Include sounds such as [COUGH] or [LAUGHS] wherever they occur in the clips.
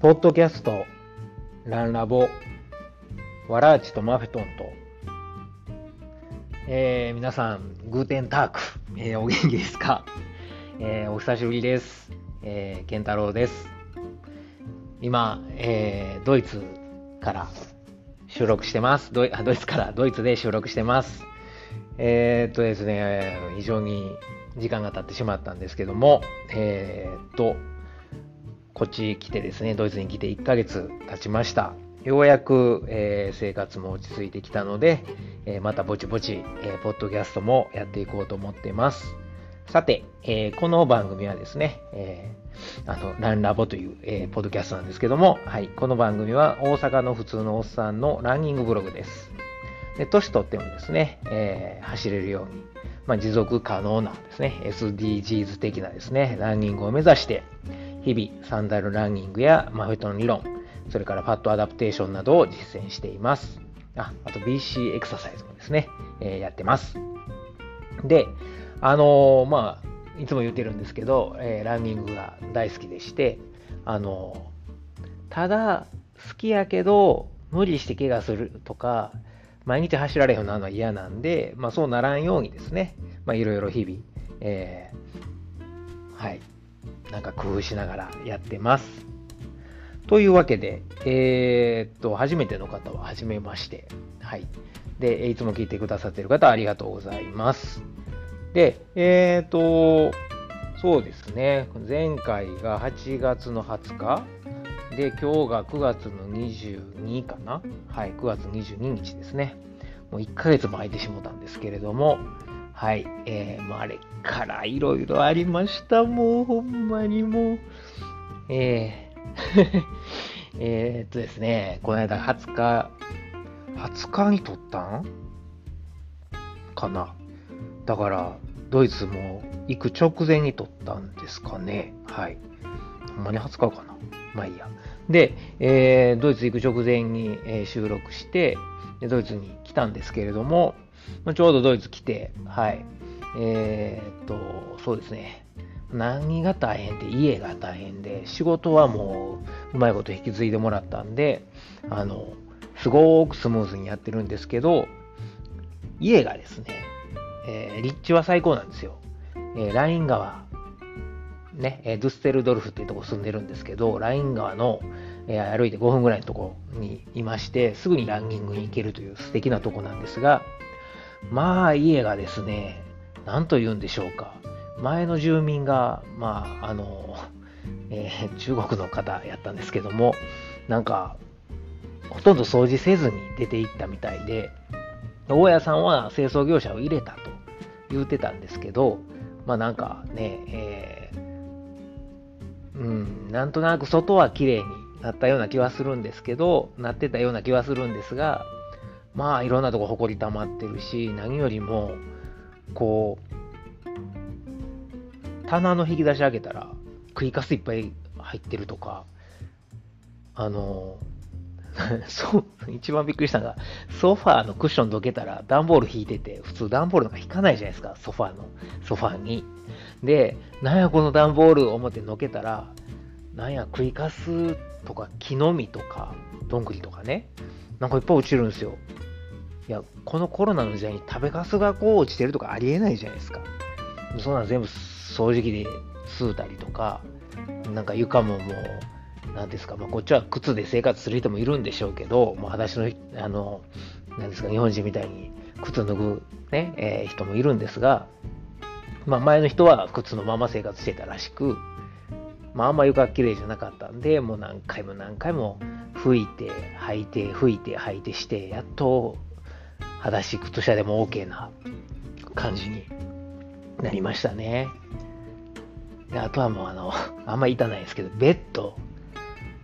ポッドキャスト、ランラボ、ワラーチとマフェトンと、えー、皆さん、グーテンターク、えー、お元気ですか、えー、お久しぶりです。えー、ケンタロウです。今、えー、ドイツから収録してますドイ。ドイツからドイツで収録してます。えー、っとですね、非常に時間が経ってしまったんですけども、えー、っと、こっち来てですね、ドイツに来て1ヶ月経ちました。ようやく、えー、生活も落ち着いてきたので、えー、またぼちぼち、えー、ポッドキャストもやっていこうと思っています。さて、えこの番組はですね、えあの、ランラボという、えポッドキャストなんですけども、はい、この番組は大阪の普通のおっさんのランニングブログです。で年取ってもですね、え走れるように、まあ、持続可能なですね、SDGs 的なですね、ランニングを目指して、日々サンダルランニングやマフェトの理論、それからパッドアダプテーションなどを実践しています。ああと BC エクササイズもですね、えー、やってます。で、あのー、まあ、いつも言ってるんですけど、えー、ランニングが大好きでして、あのただ、好きやけど、無理して怪我するとか、毎日走られへんようなのは嫌なんで、まあ、そうならんようにですね、まあ、いろいろ日々、えー、はい、なんか工夫しながらやってます。というわけで、えー、っと、初めての方は初めまして。はい。で、いつも聞いてくださっている方、ありがとうございます。で、えー、っと、そうですね。前回が8月の20日。で、今日が9月の22かなはい、9月22日ですね。もう1ヶ月も空いてしもたんですけれども、はい。えー、もうあれからいろいろありました。もうほんまにもう。えー [LAUGHS] えっとですね、この間20日、20日に撮ったん？かな。だから、ドイツも行く直前に撮ったんですかね。はい。ほんまに20日かな。まあいいや。で、えー、ドイツ行く直前に、えー、収録して、ドイツに来たんですけれども、まあ、ちょうどドイツ来て、はい。えー、っと、そうですね。何が大変って家が大変で、仕事はもううまいこと引き継いでもらったんで、あの、すごくスムーズにやってるんですけど、家がですね、えー、立地は最高なんですよ。えー、ライン川、ね、えー、ドゥステルドルフっていうとこ住んでるんですけど、ライン川の、えー、歩いて5分ぐらいのとこにいまして、すぐにランニングに行けるという素敵なとこなんですが、まあ家がですね、何と言うんでしょうか。前の住民が、まあ、あの、えー、中国の方やったんですけども、なんか、ほとんど掃除せずに出て行ったみたいで、大家さんは清掃業者を入れたと言うてたんですけど、まあなんかね、えー、うん、なんとなく外は綺麗になったような気はするんですけど、なってたような気はするんですが、まあいろんなとこ埃溜まってるし、何よりも、こう、棚の引き出し開けたら、食いかすいっぱい入ってるとか、あの、[LAUGHS] そう、一番びっくりしたのが、ソファーのクッションどけたら段ボール引いてて、普通段ボールなんか引かないじゃないですか、ソファーの、ソファーに。で、なんやこの段ボール思ってのけたら、なんや食いかすとか木の実とか、どんぐりとかね、なんかいっぱい落ちるんですよ。いや、このコロナの時代に食べかすがこう落ちてるとかありえないじゃないですか。そんなん全部掃除機で吸うたりとか、なんか床ももう、なんですか、まあ、こっちは靴で生活する人もいるんでしょうけど、もう裸足の、あの、なんですか、日本人みたいに靴脱ぐね、えー、人もいるんですが、まあ、前の人は靴のまま生活してたらしく、まあ、あんま床綺麗じゃなかったんで、もう何回も何回も拭いて、履いて、拭いて、履いてして、やっと裸足靴下でも OK な感じになりましたね。であとはもうあの、[LAUGHS] あんま言いたないですけど、ベッド。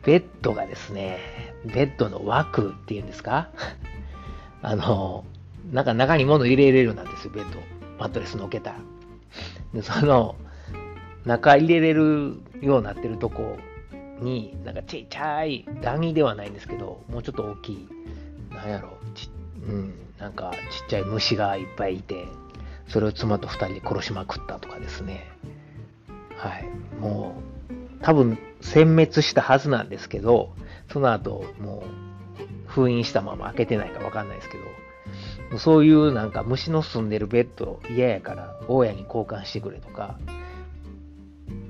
ベッドがですね、ベッドの枠っていうんですか？[LAUGHS] あの、なんか中に物入れれるなんですよ、ベッド。マットレスのけたら。で、その、中入れれるようになってるとこに、なんかちっちゃい、ダニではないんですけど、もうちょっと大きい、なんやろ、ちうん、なんかちっちゃい虫がいっぱいいて、それを妻と2人で殺しまくったとかですね。はい。もう多分殲滅したはずなんですけど、その後もう封印したまま開けてないかわかんないですけど、そういうなんか虫の住んでるベッド嫌やから大家に交換してくれとか、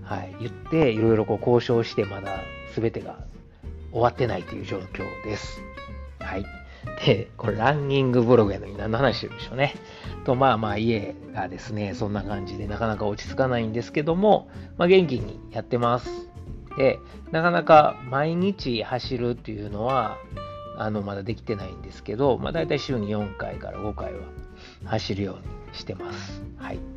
はい、言っていろいろ交渉してまだ全てが終わってないという状況です。はい。で、これランニングブログやのに何の話でしょうね。と、まあまあ家がですね、そんな感じでなかなか落ち着かないんですけども、まあ元気にやってます。で、なかなか毎日走るっていうのは、あの、まだできてないんですけど、まあ大体週に4回から5回は走るようにしてます。はい。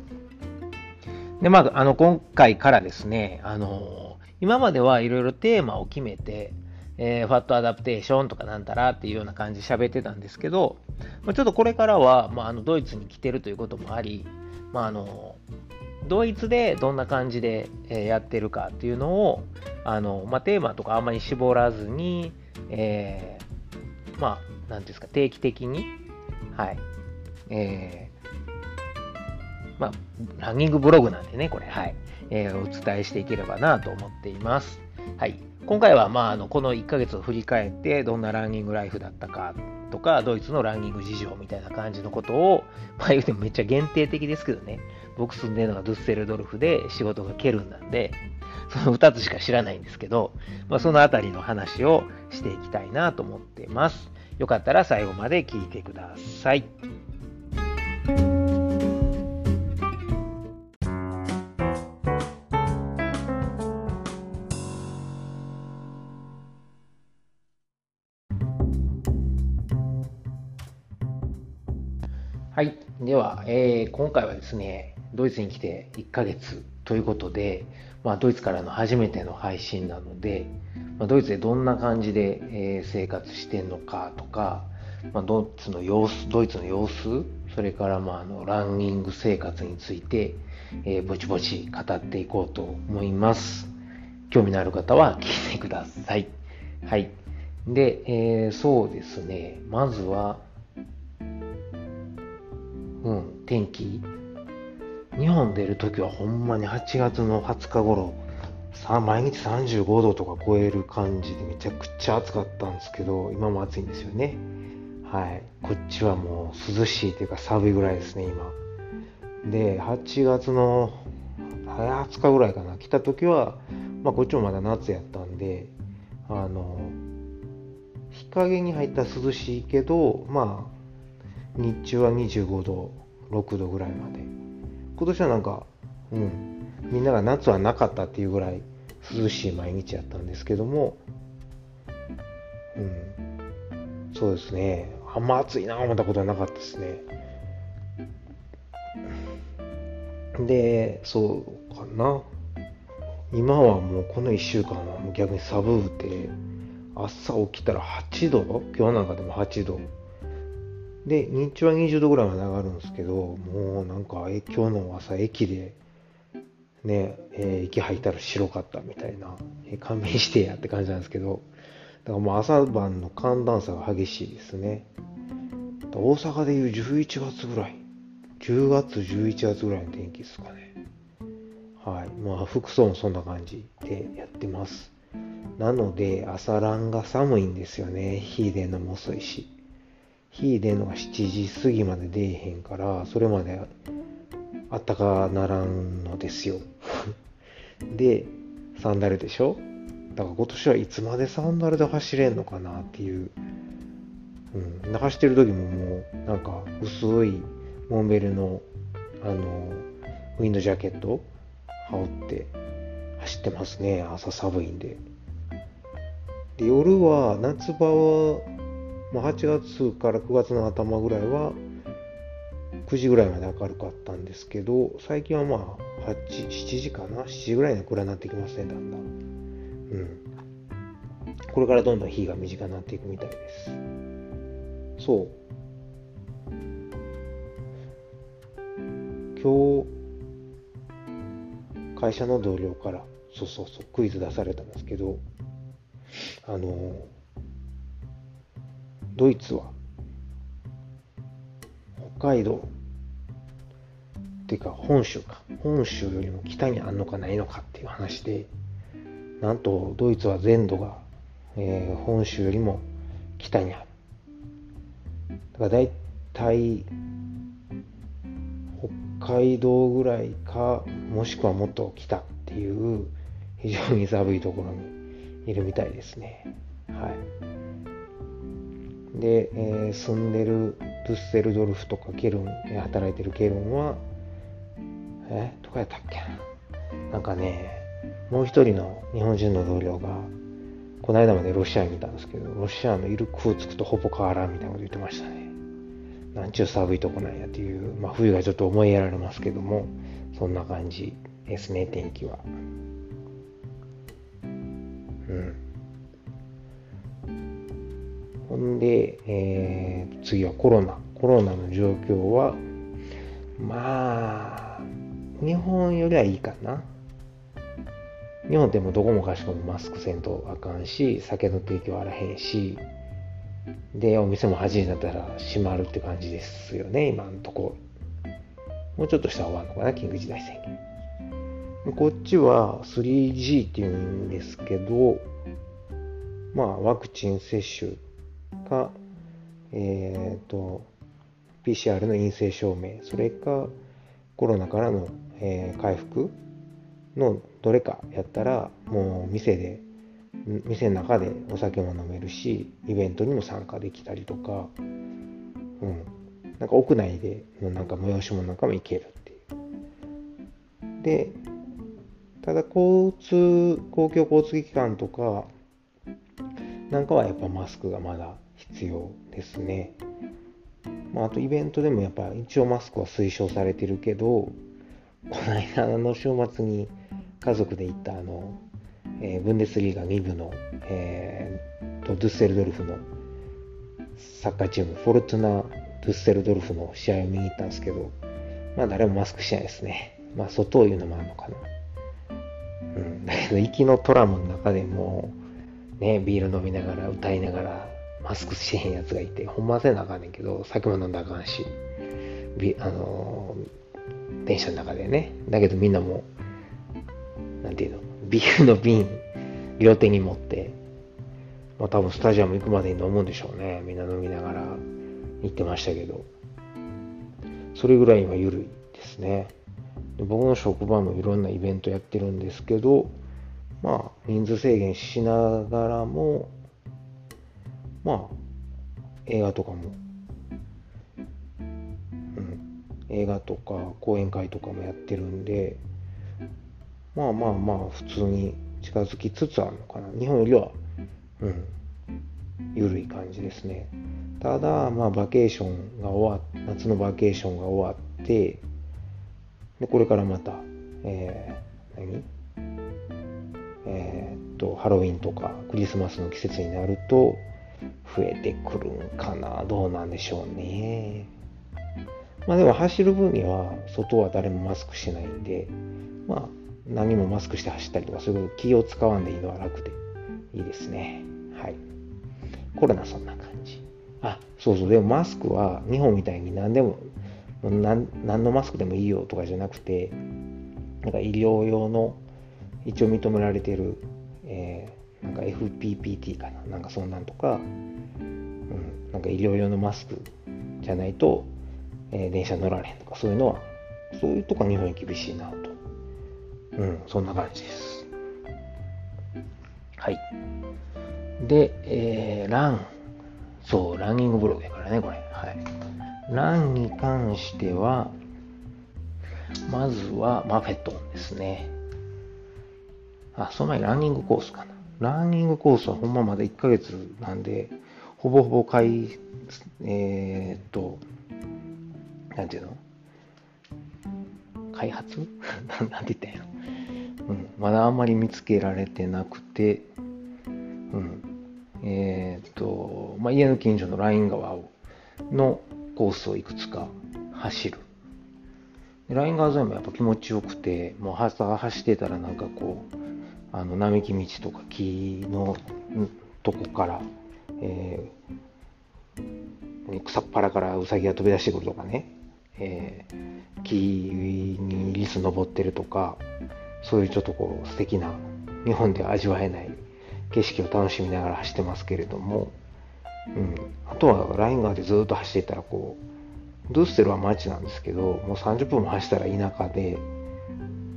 で、まあ、あの、今回からですね、あの、今まではいろいろテーマを決めて、えー、ファットアダプテーションとかなんたらっていうような感じで喋ってたんですけど、まあ、ちょっとこれからは、まあ、あのドイツに来てるということもあり、まあ、あのドイツでどんな感じで、やってるかっていうのをあの、まあ、テーマとかあんまり絞らずに、えー、まあ何ですか定期的にはいえー、まあランニングブログなんでねこれ。はい、えー、お伝えしていければなと思っています。はい。今回は、まあ、あのこの1ヶ月を振り返ってどんなランニングライフだったかとかドイツのランニング事情みたいな感じのことを、[LAUGHS] まあ、言うてもめっちゃ限定的ですけどね。僕住んでるのがドゥッセルドルフで仕事がケルンなんでその2つしか知らないんですけど、まあ、そのあたりの話をしていきたいなと思っています。よかったら最後まで聞いてくださ。い。は、えー、今回はですね、ドイツに来て1ヶ月ということで、まあ、ドイツからの初めての配信なので、まあ、ドイツでどんな感じで、えー、生活してんのかとか、まあ、ドイツの様子、ドイツの様子、それからまああのランニング生活について、えー、ぼちぼち語っていこうと思います。興味のある方は聞いてください。はい。で、えー、そうですね。まずは、うん、天気。日本出るときはほんまに8月の20日頃、さ毎日35度とか超える感じでめちゃくちゃ暑かったんですけど、今も暑いんですよね。はい。こっちはもう涼しいというか寒いぐらいですね、今。で、8月の20日ぐらいかな、来た時は、まあこっちもまだ夏やったんで、あの、日陰に入ったら涼しいけど、まあ、日中は25度6度ぐらいまで。今年はなんかうんみんなが夏はなかったっていうぐらい涼しい毎日やったんですけどもうんそうですね。あんま暑いな思ったことはなかったですね。でそうかな。今はもうこの1週間はもう逆に寒うて朝起きたら8度？今日なんかでも8度。で、日中は20度ぐらいまで上がるんですけど、もうなんか、今日の朝駅で、ね、えー、息吐いたら白かったみたいな、えー、勘弁してやって感じなんですけど、だからもう朝晩の寒暖差が激しいですね。大阪でいう11月ぐらい、10月、11月ぐらいの天気ですかね。はい。まあ、服装もそんな感じでやってます。なので、朝ランが寒いんですよね。火出るのも遅いし。火出んのが7時過ぎまで出えへんから、それまであったかならんのですよ。[LAUGHS] で、サンダルでしょ？だから今年はいつまでサンダルで走れんのかなっていう。うん、走ってる時ももう、なんか薄いモンベルの、あの、ウィンドジャケット羽織って走ってますね。朝寒いんで。で夜は、夏場はまあ、8月から9月の頭ぐらいは9時ぐらいまで明るかったんですけど最近はまあ8 7時かな？7時ぐらいに暗くなってきますねだんだんうん。これからどんどん日が短くなっていくみたいです。そう。今日会社の同僚からそうそうそうクイズ出されたんですけどあのドイツは北海道っていうか本州か本州よりも北にあんのかないのかっていう話でなんとドイツは全土が、えー、本州よりも北にある。だから大体北海道ぐらいかもしくはもっと北っていう非常に寒いところにいるみたいですね。はい。で、えー、住んでるドゥッセルドルフとかケルン、働いてるケルンは、えどこやったっけな。んかね、もう一人の日本人の同僚が、この間までロシアにいたんですけど、ロシアのイルクーツクとほぼ変わらんみたいなこと言ってましたね。なんちゅう寒いとこなんやっていう、まあ冬がちょっと思いやられますけども、そんな感じですね、天気は。うん。ほんで、えー、次はコロナ。コロナの状況は、まあ、日本よりはいいかな。日本でもどこもかしこもマスクせんとあかんし、酒の提供あらへんし、で、お店も8時になったら閉まるって感じですよね、今のところ。もうちょっとしたら終わるのかな、緊急事態宣言。こっちは 3G っていうんですけど、まあ、ワクチン接種か、えっ、ー、と、PCR の陰性証明、それかコロナからの、えー、回復のどれかやったら、もう店で店の中でお酒も飲めるしイベントにも参加できたりとか、うん、なんか屋内でのなんか催し物なんかも行けるっていう。でただ交通公共交通機関とかなんかはやっぱマスクがまだ必要ですね、まあ、あとイベントでもやっぱ一応マスクは推奨されてるけどこの間の週末に家族で行ったあのえー、ブンデスリーガ2部の、えー、とドゥッセルドルフのサッカーチーム、フォルトナ・ドゥッセルドルフの試合を見に行ったんですけど、まあ誰もマスクしないですね。まあ外を言うのもあるのかな。うん、だけど行きのトラムの中でも、ね、ビール飲みながら歌いながらマスクしてへんやつがいて、ほんませなあかんねんけど、酒も飲んだあかんし、あのー、電車の中でね。だけどみんなもう、なんていうの、ビールの瓶両手に持って、まあ、多分スタジアム行くまでに飲むんでしょうねみんな飲みながら行ってましたけどそれぐらいは緩いですね僕の職場もいろんなイベントやってるんですけどまあ人数制限しながらもまあ映画とかも、うん、映画とか講演会とかもやってるんでまあまあまあ普通に近づきつつあるのかな。日本よりはうん。緩い感じですね。ただまあバケーションが終わっ夏のバケーションが終わってでこれからまたえー、何、とハロウィンとかクリスマスの季節になると増えてくるんかな？どうなんでしょうねまあでも走る分には外は誰もマスクしないんでまあ何もマスクして走ったりとか、そういう気を使わんでいいのは楽でいいですね。はい。コロナそんな感じ。あ、そうそう、でもマスクは日本みたいに何でも、何何のマスクでもいいよとかじゃなくて、なんか医療用の一応認められてる、えー、なんか FPPT かな、なんかそんなんとか、うん、なんか医療用のマスクじゃないと、えー、電車乗られへんとか、そういうのは、そういうとこは日本に厳しいなとうん、そんな感じです。はい。で、えー、ラン。そう、ランニングブログやからね、これ。はい。ランに関しては、まずはマフェットンですね。あ、その前ランニングコースかな。ランニングコースはほんままだ1ヶ月なんで、ほぼほぼ開、えー、っと、なんていうの？開発？[LAUGHS] なんて言ったんや。うん、まだあんまり見つけられてなくて、うん、えっ、と、まあ、家の近所のライン川のコースをいくつか走る。ライン川沿いもやっぱ気持ちよくて、もう朝走ってたらなんかこう、あの並木道とか木のとこから、えー、草っぱらからウサギが飛び出してくるとかね、えー、木にリス登ってるとか、そういうちょっとこう素敵な日本では味わえない景色を楽しみながら走ってますけれども、うん、あとはライン川でずっと走っていたらこうドゥッセルは街なんですけどもう30分も走ったら田舎で、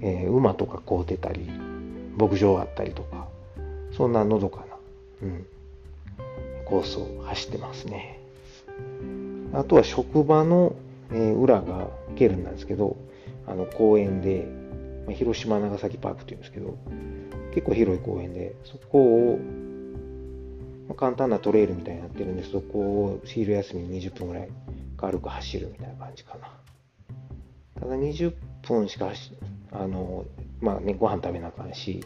えー、馬とか凍ってたり牧場があったりとかそんなのどかな、うん、コースを走ってますね。あとは職場の、え、裏がケルンなんですけどあの公園で、ま、広島長崎パークっていうんですけど結構広い公園でそこを、ま、簡単なトレイルみたいになってるんでそこを昼休みに20分ぐらい軽く走るみたいな感じかな。ただ20分しか走あのまあねご飯食べなあかんし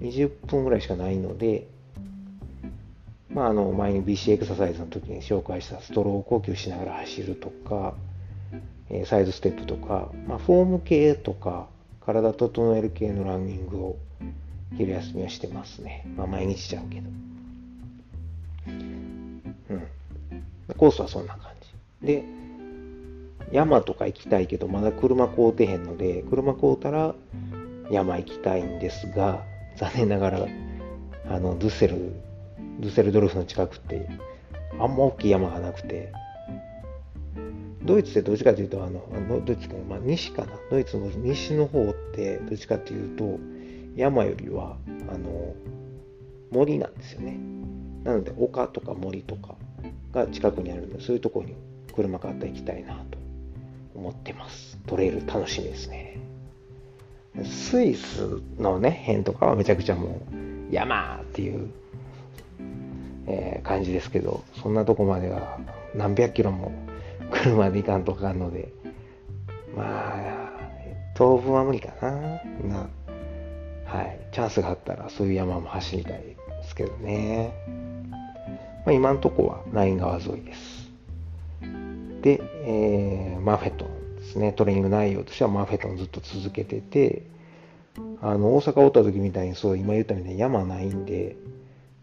20分ぐらいしかないのでまあ、あの前に BC エクササイズの時に紹介したストロー呼吸しながら走るとか、えサイドステップとか、まあ、フォーム系とか体整える系のランニングを昼休みはしてますね。まあ、毎日ちゃうけど。うん。コースはそんな感じ。で、山とか行きたいけど、まだ車買うてへんので、車買うたら山行きたいんですが、残念ながら、あの、ドゥッセルドゥセルドルフの近くってあんま大きい山がなくてドイツってどっちかというとあのドイツか、まあ、西かな？ドイツの西の方ってどっちかというと山よりはあの森なんですよね。なので丘とか森とかが近くにあるのでそういうところに車買ったら行きたいなと思ってます。トレイル楽しみですね。スイスのね辺とかはめちゃくちゃもう山っていうえー、感じですけどそんなとこまでは何百キロも車で行かんとかあかんのでまあ当分は無理かな。なはい。チャンスがあったらそういう山も走りたいですけどね、まあ、今んとこはナイン川沿いです。で、えー、マーフェットですねトレーニング内容としてはマーフェットンずっと続けててあの大阪おった時みたいにそう今言ったみたいに山ないんで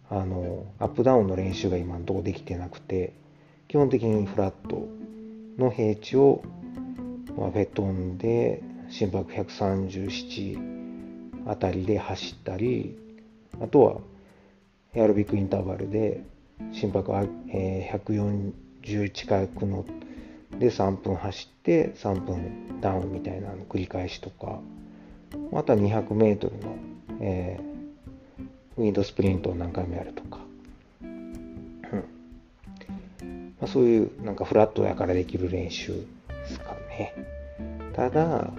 あのアップダウンの練習が今のところできてなくて基本的にフラットの平地を、まあ、ベトンで心拍137あたりで走ったりあとはエアロビックインターバルで心拍、140近くので3分走って3分ダウンみたいなの繰り返しとかあとは 200m の、えーウィンドスプリントを何回もやるとか、うん。まあ、そういうなんかフラットやからできる練習ですかね。ただ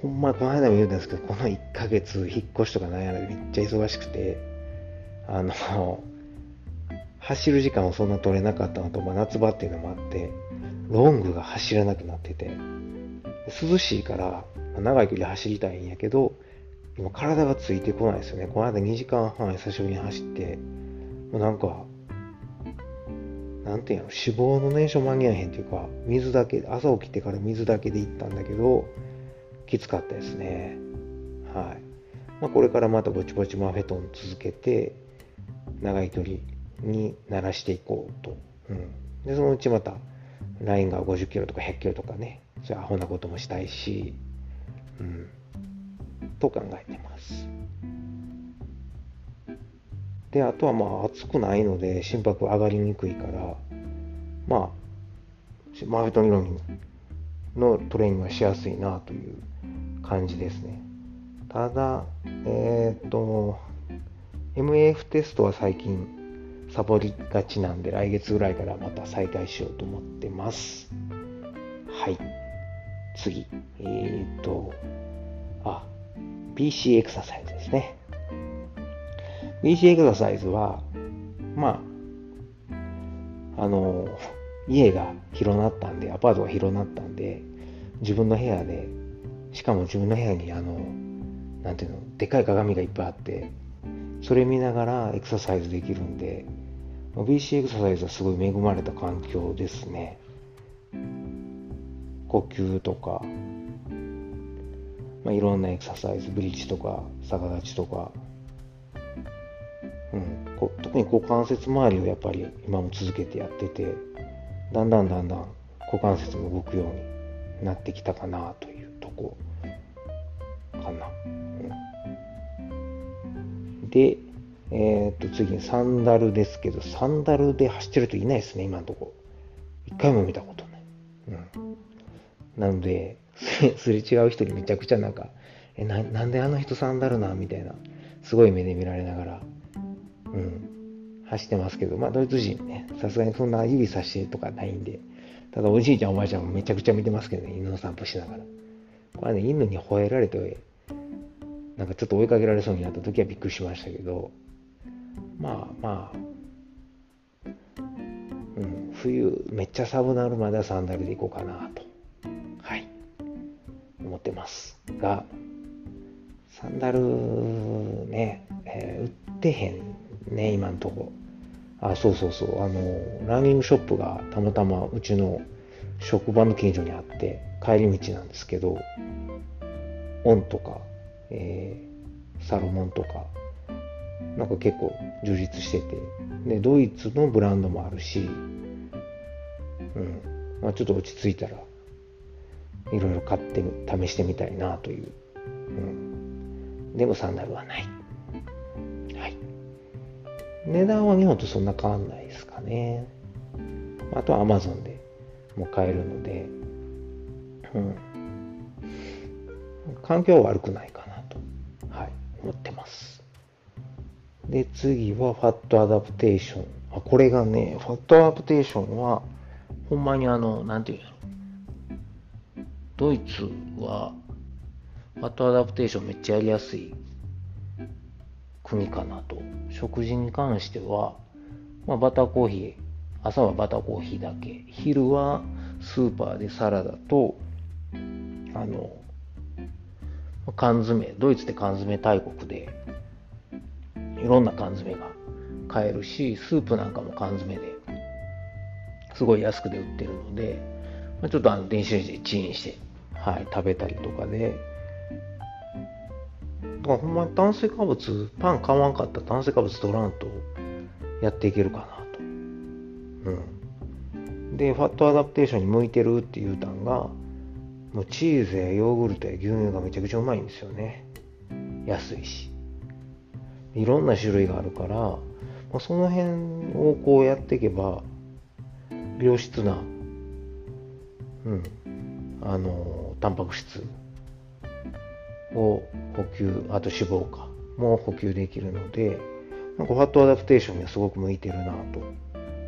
ほんまこの間も言うんですけどこの1ヶ月引っ越しとかなんやらめっちゃ忙しくてあの走る時間をそんな取れなかったのと、まあ、夏場っていうのもあってロングが走らなくなってて涼しいから長い距離走りたいんやけど今体がついてこないですよね。この間2時間半久しぶりに走って、もうなんか、なんていうの、脂肪の燃焼間に合えへんっていうか、水だけ、朝起きてから水だけで行ったんだけど、きつかったですね。はい。まあ、これからまたぼちぼちマフェトン続けて、長い距離に慣らしていこうと。うん。で、そのうちまた、ラインが50キロとか100キロとかね、じゃあアホなこともしたいし、うん。と考えてます。で、あとはまあ暑くないので心拍上がりにくいから、まあ、マフェトニロミのトレーニングはしやすいなという感じですね。ただ、えっ、と、MAF テストは最近サボりがちなんで来月ぐらいからまた再開しようと思ってます。はい。次。えっ、と、あ、PC エクササイズですね。PC エクササイズは、まあ、あの、家が広なったんで、アパートが広なったんで、自分の部屋で、しかも自分の部屋にあの、なんていうの、でかい鏡がいっぱいあって、それ見ながらエクササイズできるんで、BC エクササイズはすごい恵まれた環境ですね。呼吸とか、まあ、いろんなエクササイズブリッジとか逆立ちとか、うん、こ特に股関節周りをやっぱり今も続けてやっててだんだんだんだん股関節も動くようになってきたかなというとこかな、うん、で、えっ、と、次にサンダルですけど、サンダルで走ってる人いないですね、今のところ。一回も見たことない。うん。なので、[LAUGHS] すれ違う人にめちゃくちゃなんか、え、ななんであの人サンダルなみたいな、すごい目で見られながら、うん、走ってますけど、まあ、ドイツ人ね、さすがにそんな指さしてとかないんで、ただおじいちゃんおばあちゃんもめちゃくちゃ見てますけどね、犬の散歩しながら。これね、犬に吠えられて、なんかちょっと追いかけられそうになった時はびっくりしましたけど、まあまあ、うん、冬めっちゃ寒なるまではサンダルで行こうかなと、はい、思ってますが、サンダルね、えー、売ってへんね、今んとこ。あ、そうそうそう、あの、ランニングショップがたまたまうちの職場の近所にあって、帰り道なんですけど、オンとか、えー、サロモンとか、なんか結構充実してて、で、ドイツのブランドもあるし、うん、まあ、ちょっと落ち着いたら、いろいろ買って試してみたいなという、うんでもサンダルはない。はい。値段は日本とそんな変わんないですかね。あとは Amazon でも買えるので、うん。環境は悪くないかなと、はい、思ってます。で、次は fat adaptation。あ、これがね、 fat adaptation は、ほんまにあの、なんていうの？ドイツはファットアダプテーションめっちゃやりやすい国かなと。食事に関しては、まあ、バターコーヒー、朝はバターコーヒーだけ。昼はスーパーでサラダと、あの、缶詰、ドイツって缶詰大国で、いろんな缶詰が買えるし、スープなんかも缶詰ですごい安くで売ってるので、まあ、ちょっとあの電子レンジでチンして、はい、食べたりとかで、だからほんまに炭水化物、パン買わんかったら炭水化物取らんとやっていけるかなと。うん。で、ファットアダプテーションに向いてるっていうたんが、もうチーズやヨーグルトや牛乳がめちゃくちゃうまいんですよね。安いし。いろんな種類があるから、まあ、その辺をこうやっていけば、良質な、うん、あの、タンパク質を補給、あと脂肪かも補給できるので、なんかファットアダプテーションにはすごく向いてるなと、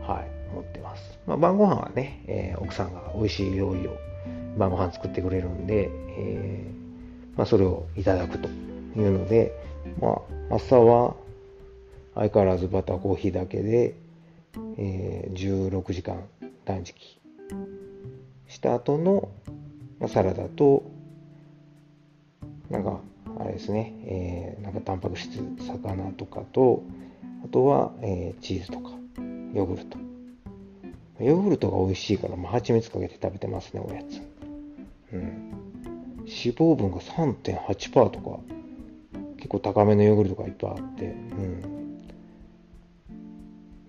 はい、思ってます。まあ、晩ご飯はね、えー、奥さんが美味しい料理を晩ご飯作ってくれるんで、えー、まあ、それをいただくというので、まあ、朝は相変わらずバターコーヒーだけで、えー、16時間断食した後の、まあ、サラダとなんか、あれですね、えー、なんかタンパク質、魚とかと、あとは、えー、チーズとか、ヨーグルト。ヨーグルトが美味しいから、まあ、蜂蜜かけて食べてますね、おやつ。うん。脂肪分が3.8%とか、結構高めのヨーグルトがいっぱいあって、うん。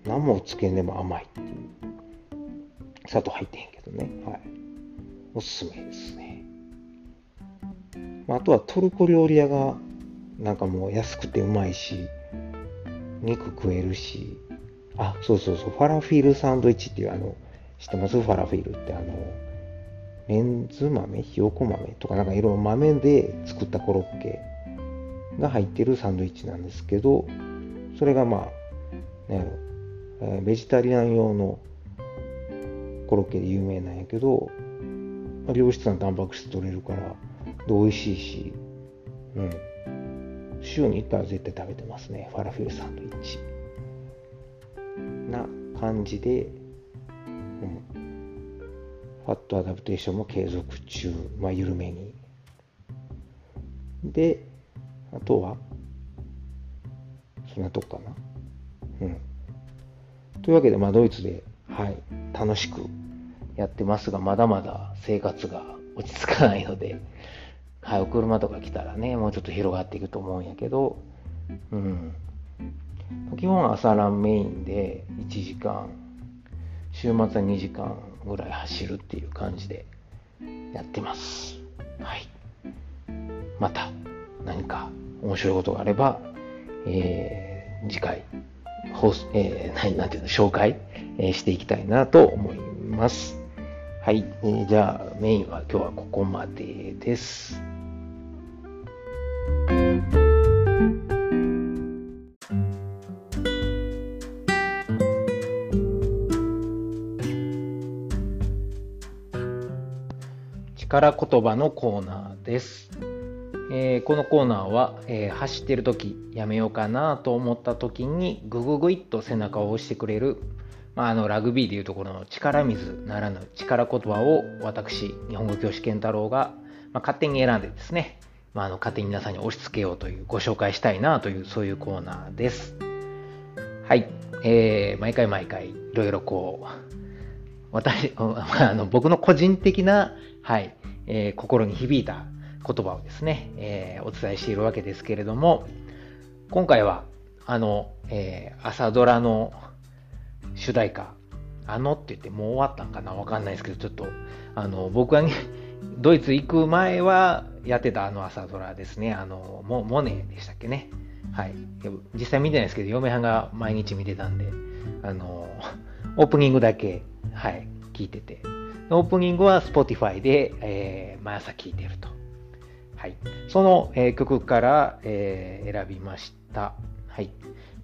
何もつけんでも甘いっていう。砂糖入ってへんけどね。はい。おすすめですね。あとはトルコ料理屋がなんかもう安くてうまいし、肉食えるし、あ、そうそうそう、ファラフィールサンドイッチっていうあの、知ってます？ファラフィールってあの、レンズ豆？ひよこ豆？とかなんかいろいろ豆で作ったコロッケが入ってるサンドイッチなんですけど、それがまあ、なんやろ、え、ベジタリアン用のコロッケで有名なんやけど、まあ、良質なタンパク質取れるから、で美味しいし、うん。週に1回は絶対食べてますね。ファラフィルサンドイッチ。な感じで、うん。ファットアダプテーションも継続中。まあ、緩めに。で、あとは、そんなとこかな。うん。というわけで、まあ、ドイツで、はい、楽しくやってますが、まだまだ生活が落ち着かないので、はい、お車とか来たらね、もうちょっと広がっていくと思うんやけど、うん。基本朝ランメインで1時間、週末は2時間ぐらい走るっていう感じでやってます。はい。また何か面白いことがあればえー、次回、ホス、えー、なんていうの、紹介、えー、していきたいなと思います。はい、えー、じゃあメインは今日はここまでです。力言葉のコーナーです。えー、このコーナーは、えー、走ってる時やめようかなと思った時にグググイッと背中を押してくれる、まあ、あのラグビーでいうところの力水ならぬ力言葉を私日本語教師健太郎が、まあ、勝手に選んでですね、まあ、あの勝手に皆さんに押し付けようというご紹介したいなというそういうコーナーです。はい、えー、毎回毎回いろいろこう私 [LAUGHS] あの僕の個人的な、はいえー、心に響いた言葉をですね、えー、お伝えしているわけですけれども、今回は、あの、えー、朝ドラの主題歌、あのって言ってもう終わったんかなわかんないですけど、ちょっと、あの、僕が、ね、ドイツ行く前はやってたあの朝ドラですね。あの、モモネでしたっけね。はい。実際見てないですけど、嫁はんが毎日見てたんで、あの、オープニングだけ、はい、聞いてて。オープニングは Spotify で、えー、毎朝聞いてると。はい、その、えー、曲から、えー、選びました。はい、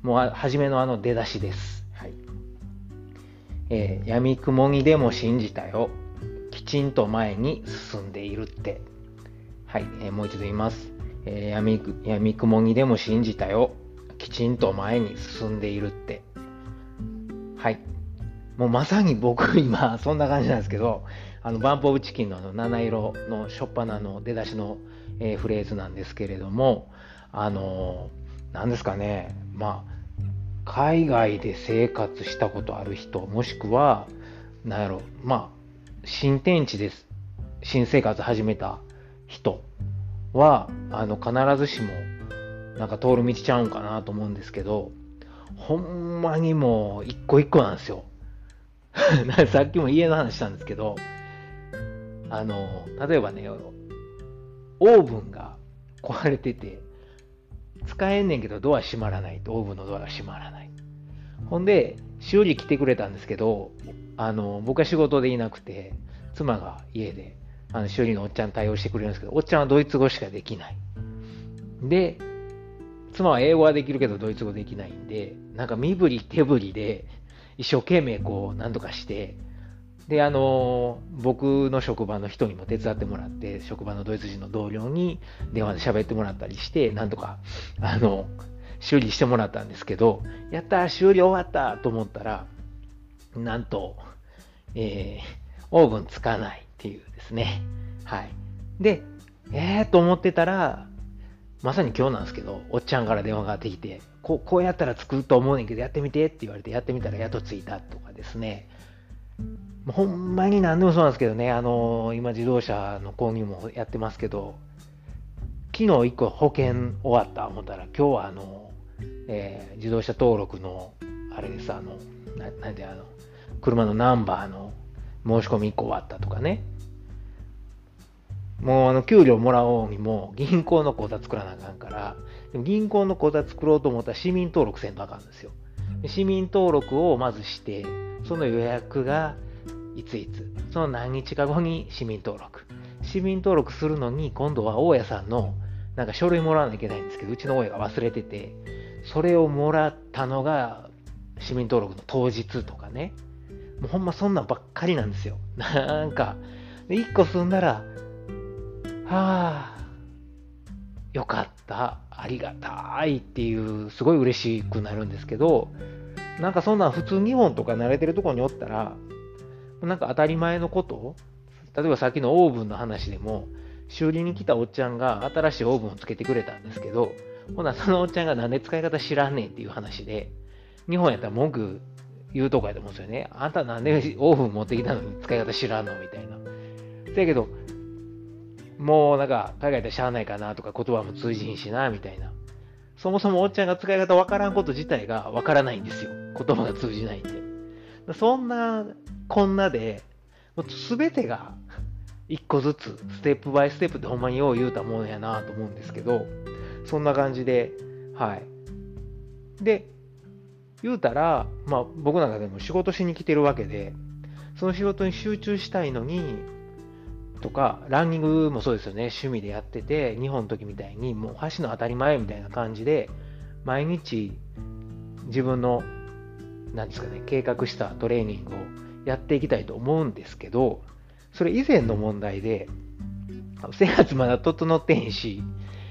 もう初めのあの出だしです。はいえー、闇雲にでも信じたよ。きちんと前に進んでいるって。はい、えー、もう一度言います。えー、闇闇雲にでも信じたよ。きちんと前に進んでいるって。はい。もうまさに僕今 [LAUGHS] そんな感じなんですけど、あのバンプオブチキンのあの七色の初っ端の出だしのえー、フレーズなんですけれども、あのー、何ですかね、まあ、海外で生活したことある人、もしくは、なんやろ、まあ、新天地です。新生活始めた人は、あの、必ずしも、なんか通る道ちゃうんかなと思うんですけど、ほんまにもう、一個一個なんですよ。[LAUGHS] さっきも家の話したんですけど、あの、例えばね、オーブンが壊れてて、使えんねんけどドア閉まらないと、オーブンのドアが閉まらない。ほんで、修理来てくれたんですけど、あの、僕は仕事でいなくて、妻が家で、あの修理のおっちゃん対応してくれるんですけど、おっちゃんはドイツ語しかできない。で、妻は英語はできるけどドイツ語できないんで、なんか身振り手振りで一生懸命こう、なんとかして、で、あの、僕の職場の人にも手伝ってもらって、職場のドイツ人の同僚に電話で喋ってもらったりして、なんとか、あの、修理してもらったんですけど、やった修理終わったと思ったら、なんと、えー、オーブンつかないっていうですね。はい。で、えーと思ってたら、まさに今日なんですけど、おっちゃんから電話がかってきて、こうこうやったら作ると思うねんけど、やってみてって言われて、やってみたらやっとついたとかですね。ほんまに何でもそうなんですけどね、あの今自動車の購入もやってますけど、昨日1個保険終わった思ったら、今日はあの、えー、自動車登録の、あれです、あの、ななんであの、車のナンバーの申し込み1個終わったとかね。もうあの、給料もらおうにも銀行の口座作らなあかんから、でも銀行の口座作ろうと思ったら市民登録せんとあかんですよ。市民登録をまずして、その予約がいついつ、その何日か後に市民登録。市民登録するのに、今度は大家さんのなんか書類もらわなきゃいけないんですけど、うちの大家が忘れてて、それをもらったのが市民登録の当日とかね。もうほんまそんなんばっかりなんですよ。なんか、1個済んだら、はあ、よかった、ありがたいっていう、すごい嬉しくなるんですけど、なんかそんなん普通日本とか慣れてるとこにおったら、なんか当たり前のこと？例えばさっきのオーブンの話でも、修理に来たおっちゃんが新しいオーブンをつけてくれたんですけど、ほな、そのおっちゃんがなんで使い方知らんねんっていう話で、日本やったら文句言うとこやと思うんですよね。あんたなんでオーブン持ってきたのに使い方知らんのみたいな。せやけど、もうなんか海外でしゃあないかなとか言葉も通じんしな、みたいな。そもそもおっちゃんが使い方わからんこと自体がわからないんですよ。言葉が通じないんで。そんなこんなで、すべてが [LAUGHS] 一個ずつ、ステップバイステップってほんまによう言うたものやなと思うんですけど、そんな感じで、はい。で、言うたら、まあ僕なんかでも仕事しに来てるわけで、その仕事に集中したいのに、とか、ランニングもそうですよね、趣味でやってて、日本の時みたいに、もう走るの当たり前みたいな感じで、毎日自分の、なんですかね、計画したトレーニングをやっていきたいと思うんですけど、それ以前の問題で、生活まだ整ってへんし、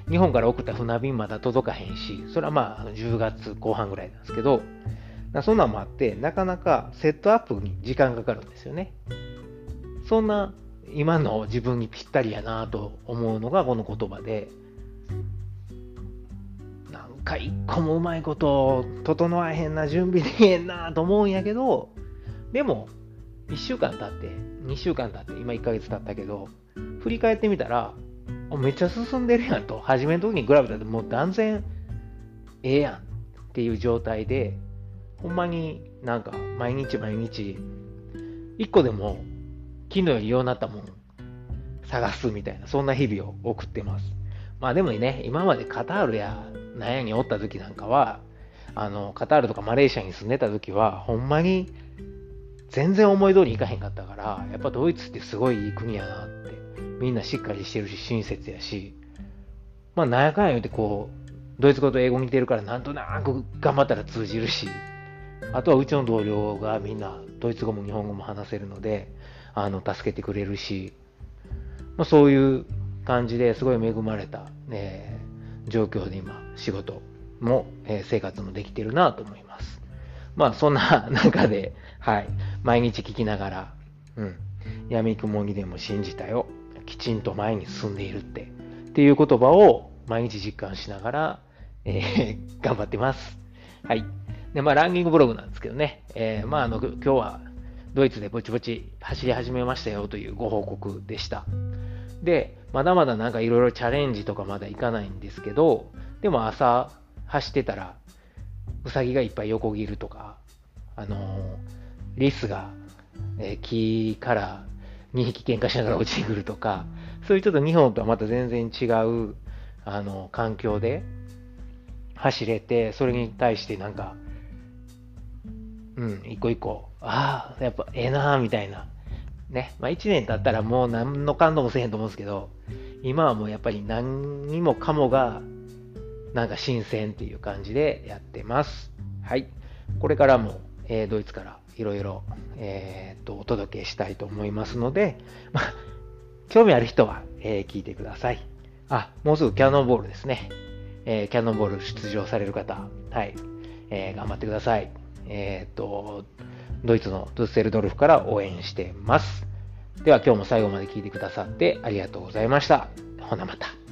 日本から送った船便まだ届かへんし、それはまあ10月後半ぐらいなんですけど、そんなんもあって、なかなかセットアップに時間かかるんですよね。そんな今の自分にぴったりやなと思うのがこの言葉で、なんか一個もうまいこと整わへんな、準備できへんなと思うんやけど、でも、1週間経って、2週間経って、今1ヶ月経ったけど、振り返ってみたら、めっちゃ進んでるやんと、初めの時に比べたらもう断然ええやんっていう状態で、ほんまになんか毎日毎日、一個でも昨日よりようなったもん探すみたいな、そんな日々を送ってます。まあでもね、今までカタールやなんやにおった時なんかは、あの、カタールとかマレーシアに住んでた時は、ほんまに全然思い通りにいかへんかったから、やっぱドイツってすごいいい国やなって。みんなしっかりしてるし、親切やし、まあ、なんやかんや言うてこう、ドイツ語と英語似てるから、なんとなく頑張ったら通じるし、あとはうちの同僚がみんなドイツ語も日本語も話せるので、あの、助けてくれるし、まあ、そういう感じですごい恵まれた、えー、状況で今、仕事も、えー、生活もできてるなと思います。まあ、そんな [LAUGHS] 中で、はい、毎日聞きながら、うん、闇雲にでも信じたよ。きちんと前に進んでいるって、っていう言葉を毎日実感しながら、えー、[LAUGHS] 頑張ってます。はい。で、まあ、ランニングブログなんですけどね、えー、まあ、あの、今日はドイツでぼちぼち走り始めましたよというご報告でした。で、まだまだなんかいろいろチャレンジとかまだいかないんですけど、でも朝走ってたら、ウサギがいっぱい横切るとか、あのー、リスが、えー、木から2匹喧嘩しながら落ちてくるとか、そういうちょっと日本とはまた全然違う、あの、環境で走れて、それに対してなんか、うん、一個一個、ああ、やっぱええなーみたいな。ね。まあ一年経ったらもう何の感動もせへんと思うんですけど、今はもうやっぱり何にもかもが、なんか新鮮っていう感じでやってます。はい。これからも、えー、ドイツからいろいろ、えー、とお届けしたいと思いますので、まあ、興味ある人は、えー、聞いてください。あ、もうすぐキャノンボールですね。えー、キャノンボール出場される方、はい、えー、頑張ってください。えっ、と、ドイツのドゥッセルドルフから応援してます。では今日も最後まで聞いてくださってありがとうございました。ほなまた。